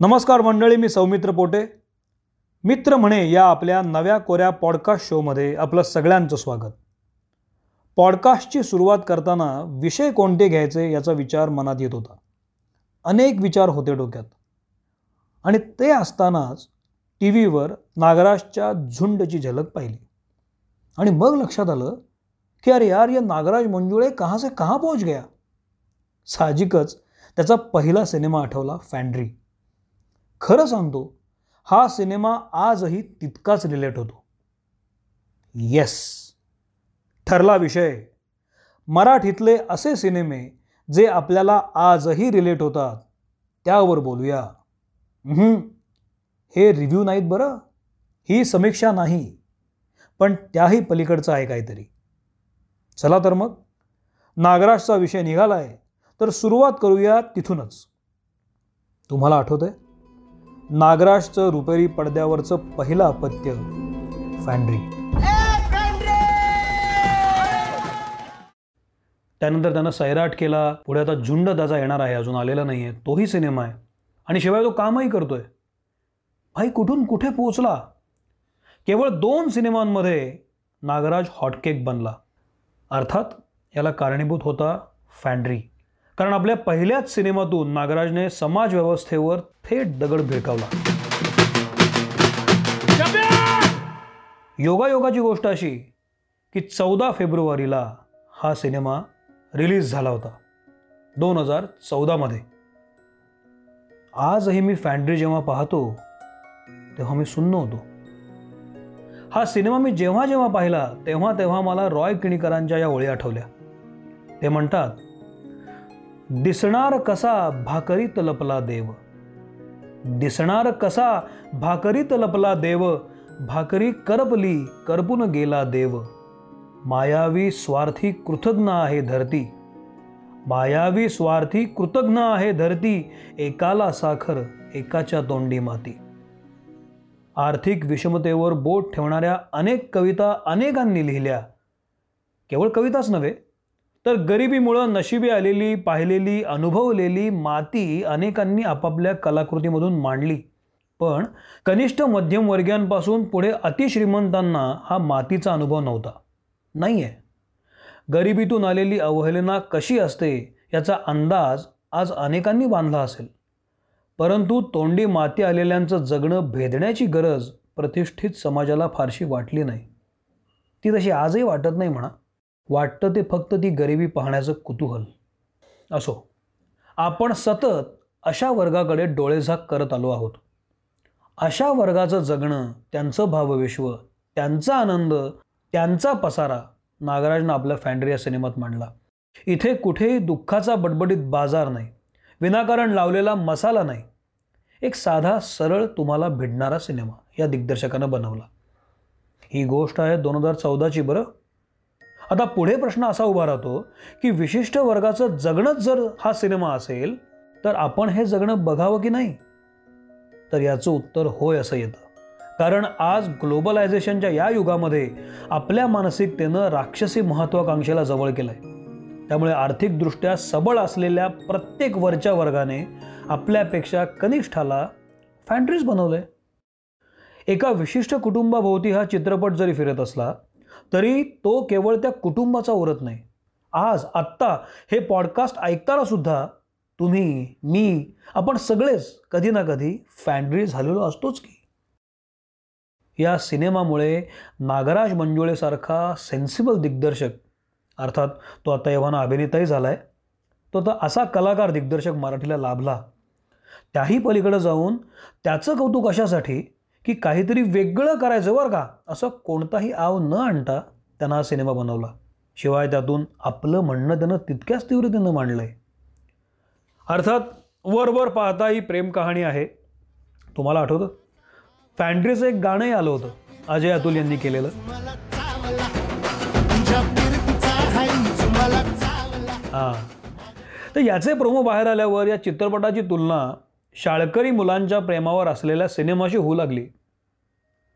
नमस्कार मंडळी मी सौमित्र पोटे. मित्र म्हणे या आपल्या नव्या कोऱ्या पॉडकास्ट शोमध्ये आपलं सगळ्यांचं स्वागत. पॉडकास्टची सुरुवात करताना विषय कोणते घ्यायचे याचा विचार मनात येत होता. अनेक विचार होते डोक्यात. आणि ते असतानाच टी व्हीवर नागराजच्या झुंडची झलक पाहिली. आणि मग लक्षात आलं की अरे यार या नागराज मंजुळे कहाँ से कहाँ पोहोच गया. साहजिकच त्याचा पहिला सिनेमा आठवला फॅन्ड्री. खरं सांगतो हा सिनेमा आजही तितकाच रिलेट होतो. येस ठरला विषय. मराठीतले असे सिनेमे जे आपल्याला आजही रिलेट होतात त्यावर बोलूया. हे रिव्ह्यू नाहीत बरं. ही समीक्षा नाही. पण त्याही पलीकडचं आहे काहीतरी. चला तर मग. नागराजचा विषय निघाला आहे तर सुरुवात करूया तिथूनच. तुम्हाला आठवतं आहे नागराजचं रुपेरी पडद्यावरचं पहिलं अपत्य. फॅन्ड्री. त्यानंतर त्यानं सैराट केला. पुढे आता झुंड त्याचा येणार आहे. अजून आलेला नाही आहे तोही सिनेमा आहे. आणि शिवाय तो कामही करतोय. भाई कुठून कुठे पोचला केवळ दोन सिनेमांमध्ये नागराज हॉटकेक बनला. अर्थात याला कारणीभूत होता फॅन्ड्री. कारण आपल्या पहिल्याच सिनेमातून नागराजने समाजव्यवस्थेवर थेट दगड भिरकावला योगायोगाची गोष्ट अशी की चौदा फेब्रुवारीला हा सिनेमा रिलीज झाला होता दोन हजार चौदामध्ये. आजही मी फॅन्ड्री जेव्हा पाहतो तेव्हा मी सुन्न होतो. हा सिनेमा मी जेव्हा जेव्हा पाहिला तेव्हा तेव्हा मला रॉय किणीकरांच्या या ओळी आठवल्या. ते म्हणतात दिसणार कसा भाकरीत लपला देव? दिसणार कसा भाकरीत लपला देव? भाकरी करपली करपून गेला देव. मायावी स्वार्थी कृतज्ञ आहे धरती. मायावी स्वार्थी कृतज्ञ आहे धरती एकाला साखर एकाच्या तोंडी माती. आर्थिक विषमतेवर बोट ठेवणाऱ्या अनेक कविता अनेकांनी लिहिल्या. केवळ कविताच नव्हे तर गरिबीमुळं नशिबी आलेली पाहिलेली अनुभवलेली माती अनेकांनी आपापल्या कलाकृतीमधून मांडली. पण कनिष्ठ मध्यमवर्गीयांपासून पुढे अतिश्रीमंतांना हा मातीचा अनुभव नव्हता. नाही आहे गरिबीतून आलेली अवहेलना कशी असते याचा अंदाज आज अनेकांनी बांधला असेल. परंतु तोंडी माती आलेल्यांचं जगणं भेदण्याची गरज प्रतिष्ठित समाजाला फारशी वाटली नाही. ती तशी आजही वाटत नाही म्हणा. वाटतं ते फक्त ती गरिबी पाहण्याचं कुतूहल. असो आपण सतत अशा वर्गाकडे डोळेझाक करत आलो आहोत. अशा वर्गाचं जगणं त्यांचं भावविश्व त्यांचा आनंद त्यांचा पसारा नागराजनं आपल्या फँड्रिया सिनेमात मांडला. इथे कुठेही दुःखाचा बडबडीत बाजार नाही विनाकारण लावलेला मसाला नाही. एक साधा सरळ तुम्हाला भिडणारा सिनेमा या दिग्दर्शकानं बनवला. ही गोष्ट आहे दोन हजार चौदाची बरं? आता पुढे प्रश्न असा उभा राहतो की विशिष्ट वर्गाचं जगणंच जर हा सिनेमा असेल तर आपण हे जगणं बघावं की नाही? तर याचं उत्तर होय असं येतं. कारण आज ग्लोबलायझेशनच्या या युगामध्ये आपल्या मानसिकतेनं राक्षसी महत्त्वाकांक्षेला जवळ केलं आहे त्यामुळे आर्थिकदृष्ट्या सबळ असलेल्या प्रत्येक वरच्या वर्गाने आपल्यापेक्षा कनिष्ठाला फॅन्ट्रीज बनवलं आहे एका विशिष्ट कुटुंबाभोवती हा चित्रपट जरी फिरत असला तरी तो केवळ त्या कुटुंबाचा उरत नाही. आज आत्ता हे पॉडकास्ट ऐकताना सुद्धा तुम्ही मी आपण सगळेच कधी ना कधी फॅन्ड्री झालेलो असतोच की. या सिनेमामुळे नागराज मंजुळेसारखा सेन्सिबल दिग्दर्शक अर्थात तो आता एव्हाना अभिनेताही झाला आहे तो तर असा कलाकार दिग्दर्शक मराठीला लाभला. त्याही पलीकडे जाऊन त्याचं कौतुक अशासाठी की काहीतरी वेगळं करायचं बरं का? असं कोणताही आव न आणता त्यांना हा सिनेमा बनवला. शिवाय त्यातून आपलं म्हणणं त्यानं तितक्याच तीव्रतेनं मांडलं आहे अर्थात वर वर पाहता ही प्रेम कहाणी आहे. तुम्हाला आठवतं? फॅन्ड्रीचं एक गाणंही आलं होतं अजय अतुल यांनी केलेलं. हां. तर याचे प्रोमो बाहेर आल्यावर या चित्रपटाची तुलना शाळकरी मुलांच्या प्रेमावर असलेल्या सिनेमाशी होऊ लागली.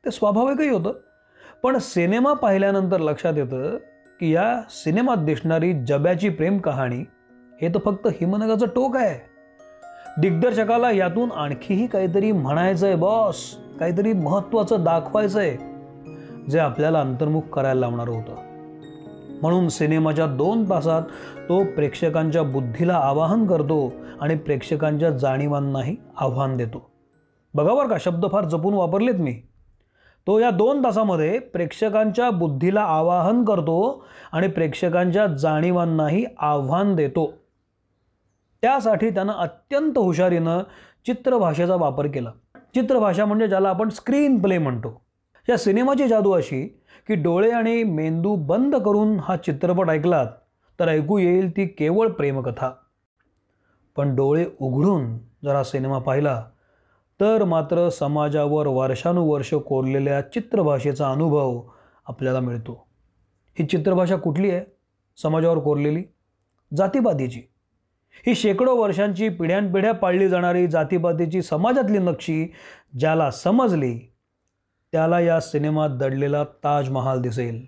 ते स्वाभाविकही होतं. पण सिनेमा पाहिल्यानंतर लक्षात येतं की या सिनेमात दिसणारी जब्याची प्रेम कहाणी हे तर फक्त हिमनगाचं टोक आहे. दिग्दर्शकाला यातून आणखीही काहीतरी म्हणायचंय बॉस. काहीतरी महत्त्वाचं दाखवायचंय. जे आपल्याला अंतर्मुख करायला लावणार होतं. म्हणून सिनेमाच्या दोन तासात तो प्रेक्षकांच्या बुद्धीला आवाहन करतो आणि प्रेक्षकांच्या जाणीवांनाही आव्हान देतो. बघा बरं का शब्द फार जपून वापरलेत मी. तो या दोन तासामध्ये प्रेक्षकांच्या बुद्धीला आवाहन करतो आणि प्रेक्षकांच्या जाणीवांनाही आव्हान देतो. त्यासाठी त्यानं अत्यंत हुशारीनं चित्रभाषेचा वापर केला. चित्रभाषा म्हणजे ज्याला आपण स्क्रीन प्ले म्हणतो. या सिनेमाची जादू अशी की डोळे आणि मेंदू बंद करून हा चित्रपट ऐकलात तर ऐकू येईल ती केवळ प्रेमकथा. पण डोळे उघडून जर हा सिनेमा पाहिला तर मात्र समाजावर वर्षानुवर्ष कोरलेल्या चित्रभाषेचा अनुभव आपल्याला मिळतो. ही चित्रभाषा कुठली आहे? समाजावर कोरलेली? जातीपातीची. ही शेकडो वर्षांची पिढ्यानपिढ्या पाळली जाणारी जातीपातीची समाजातली नक्षी ज्याला समजली त्याला या सिनेमात दडलेला ताजमहाल दिसेल.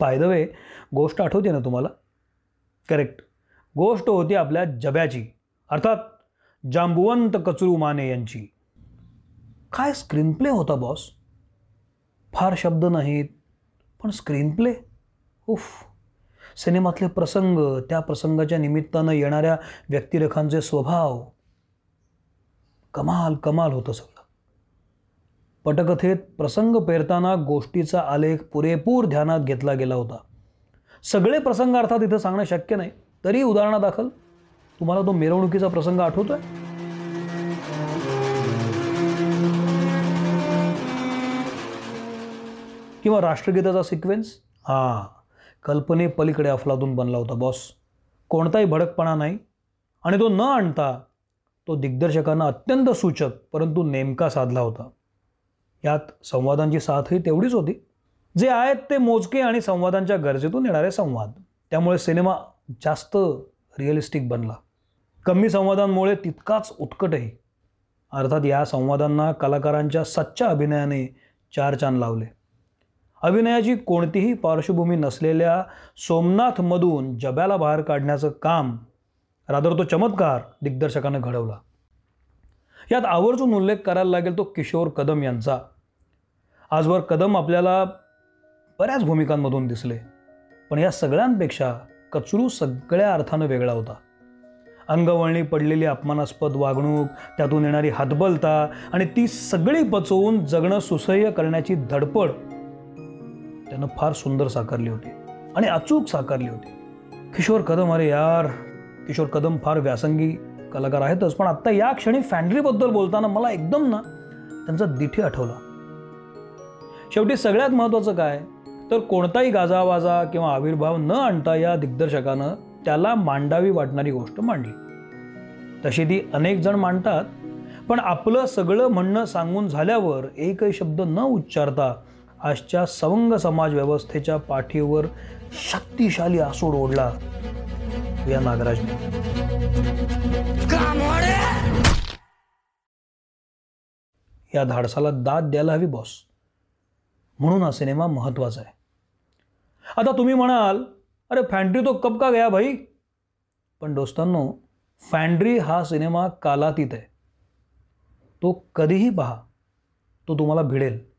बाय द वे गोष्ट आठवते ना तुम्हाला? करेक्ट गोष्ट होती आपल्या जब्याची. अर्थात जांबुवंत कचरू माने यांची. काय स्क्रीन प्ले होता बॉस फार शब्द नाहीत पण स्क्रीन प्ले उफ सिनेमातले प्रसंग त्या प्रसंगाच्या निमित्तानं येणाऱ्या व्यक्तिरेखांचे स्वभाव. कमाल कमाल होतं सगळं. पटकथेत प्रसंग पेरताना गोष्टीचा आलेख पुरेपूर ध्यानात घेतला गेला होता. सगळे प्रसंग अर्थात इथं सांगणं शक्य नाही. तरी उदाहरणादाखल तुम्हाला तो मिरवणुकीचा प्रसंग आठवतोय? किंवा राष्ट्रगीताचा सिक्वेन्स हां. कल्पने पलीकडे अफलातून बनला होता बॉस कोणताही भडकपणा नाही. आणि तो न आणता तो दिग्दर्शकांना अत्यंत सूचक परंतु नेमका साधला होता. यात संवादांची साथही तेवढीच होती. जे आहेत ते मोजके आणि संवादांच्या गरजेतून येणारे संवाद. त्यामुळे सिनेमा जास्त रिअलिस्टिक बनला. कमी संवादांमुळे तितकाच उत्कटही. अर्थात या संवादांना कलाकारांच्या सच्च्या अभिनयाने चार चांद लावले. अभिनयाची कोणतीही पार्श्वभूमी नसलेल्या सोमनाथमधून जब्याला बाहेर काढण्याचं काम रादर तो चमत्कार दिग्दर्शकानं घडवला. यात आवर्जून उल्लेख करायला लागेल तो किशोर कदम यांचा. आजवर कदम आपल्याला बऱ्याच भूमिकांमधून दिसले पण या सगळ्यांपेक्षा कचरू सगळ्या अर्थानं वेगळा होता. अंगवळणी पडलेली अपमानास्पद वागणूक त्यातून येणारी हातबलता आणि ती सगळी पचवून जगणं सुसह्य करण्याची धडपड त्यानं फार सुंदर साकारली होती आणि अचूक साकारली होती. किशोर कदम अरे यार किशोर कदम फार व्यासंगी कलाकार आहेतच पण आत्ता या क्षणी फॅन्ड्रीबद्दल बोलताना मला एकदम ना त्यांचा दिठी आठवला. शेवटी सगळ्यात महत्त्वाचं काय? तर कोणताही गाजावाजा किंवा आविर्भाव न आणता या दिग्दर्शकानं त्याला मांडावी वाटणारी गोष्ट मांडली. तशी ती अनेक जण मांडतात पण आपलं सगळं म्हणणं सांगून झाल्यावर एकही शब्द न उच्चारता आजच्या सवंग समाज व्यवस्थेच्या पाठीवर शक्तिशाली आसूड ओढला या नागराजने. या धाडसाला दाद द्यायला हवी बॉस म्हणून हा सिनेमा महत्त्वाचा आहे. आता तुम्ही म्हणाल अरे फॅन्ड्री तो कब का गया भाई? पण दोस्तांनो फॅन्ड्री हा सिनेमा कालातीत आहे. तो कधीही पहा तो तुम्हाला भिडेल.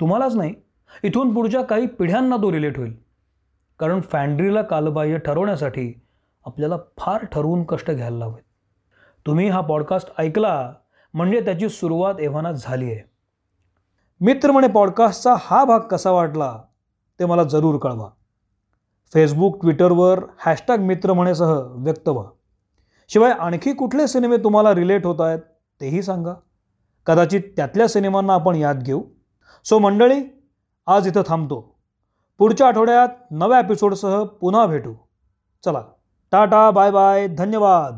तुम्हालाच नाही इथून पुढच्या काही पिढ्यांना तो रिलेट होईल. कारण फॅन्ड्रीला कालबाह्य ठरवण्यासाठी आपल्याला फार ठरवून कष्ट घ्यायला हवेत. तुम्ही हा पॉडकास्ट ऐकला म्हणजे त्याची सुरुवात एव्हाना झाली आहे. मित्र म्हणे पॉडकास्टचा हा भाग कसा वाटला ते मला जरूर कळवा. फेसबुक ट्विटरवर हॅशटॅग मित्र म्हणेसह व्यक्त व्हा. शिवाय आणखी कुठले सिनेमे तुम्हाला रिलेट होत आहेत तेही सांगा. कदाचित त्यातल्या सिनेमांना आपण याद घेऊ. सो मंडळी आज इथं थांबतो. पुढच्या आठवड्यात नव्या एपिसोडसह पुन्हा भेटू. चला टाटा बाय बाय धन्यवाद.